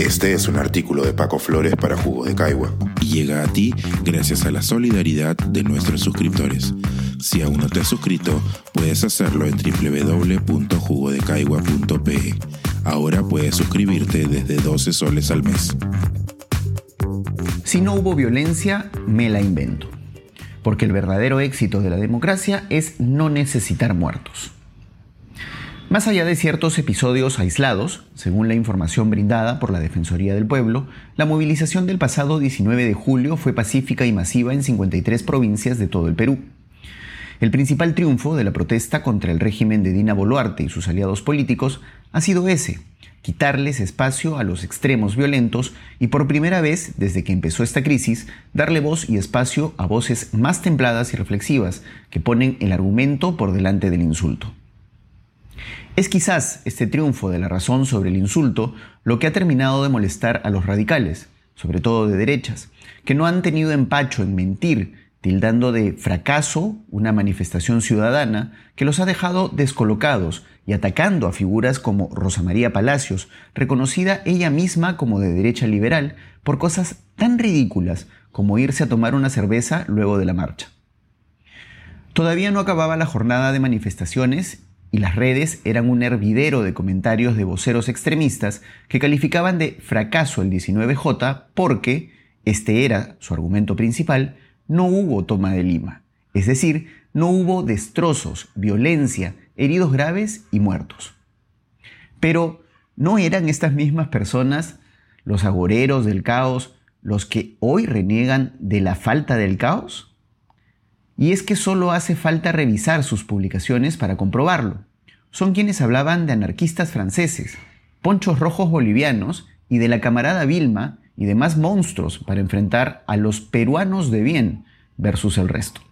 Este es un artículo de Paco Flores para Jugo de Caigua y llega a ti gracias a la solidaridad de nuestros suscriptores. Si aún no te has suscrito, puedes hacerlo en www.jugodecaigua.pe. Ahora puedes suscribirte desde 12 soles al mes. Si no hubo violencia, me la invento. Porque el verdadero éxito de la democracia es no necesitar muertos. Más allá de ciertos episodios aislados, según la información brindada por la Defensoría del Pueblo, la movilización del pasado 19 de julio fue pacífica y masiva en 53 provincias de todo el Perú. El principal triunfo de la protesta contra el régimen de Dina Boluarte y sus aliados políticos ha sido ese, quitarles espacio a los extremos violentos y por primera vez desde que empezó esta crisis, darle voz y espacio a voces más templadas y reflexivas que ponen el argumento por delante del insulto. Es quizás este triunfo de la razón sobre el insulto lo que ha terminado de molestar a los radicales, sobre todo de derechas, que no han tenido empacho en mentir, tildando de fracaso una manifestación ciudadana que los ha dejado descolocados y atacando a figuras como Rosa María Palacios, reconocida ella misma como de derecha liberal, por cosas tan ridículas como irse a tomar una cerveza luego de la marcha. Todavía no acababa la jornada de manifestaciones y las redes eran un hervidero de comentarios de voceros extremistas que calificaban de fracaso el 19J porque, este era su argumento principal, no hubo toma de Lima, es decir, no hubo destrozos, violencia, heridos graves y muertos. Pero, ¿no eran estas mismas personas, los agoreros del caos, los que hoy reniegan de la falta del caos? Y es que solo hace falta revisar sus publicaciones para comprobarlo. Son quienes hablaban de anarquistas franceses, ponchos rojos bolivianos y de la camarada Vilma y demás monstruos para enfrentar a los peruanos de bien versus el resto.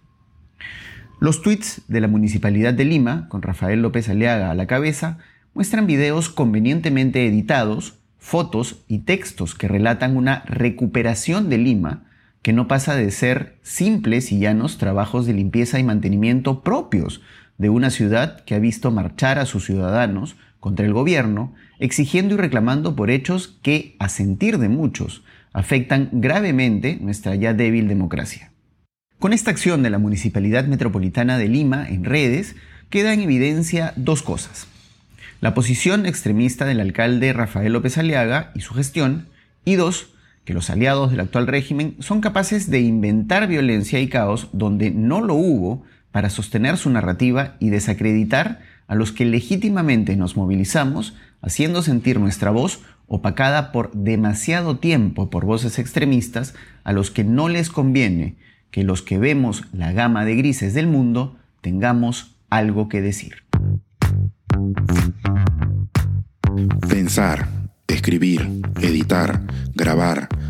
Los tweets de la Municipalidad de Lima, con Rafael López Aliaga a la cabeza, muestran videos convenientemente editados, fotos y textos que relatan una recuperación de Lima que no pasa de ser simples y llanos trabajos de limpieza y mantenimiento propios de una ciudad que ha visto marchar a sus ciudadanos contra el gobierno, exigiendo y reclamando por hechos que, a sentir de muchos, afectan gravemente nuestra ya débil democracia. Con esta acción de la Municipalidad Metropolitana de Lima en redes, queda en evidencia dos cosas. La posición extremista del alcalde Rafael López Aliaga y su gestión, y dos, que los aliados del actual régimen son capaces de inventar violencia y caos donde no lo hubo para sostener su narrativa y desacreditar a los que legítimamente nos movilizamos, haciendo sentir nuestra voz opacada por demasiado tiempo por voces extremistas a los que no les conviene que los que vemos la gama de grises del mundo tengamos algo que decir. Pensar, escribir, editar, grabar,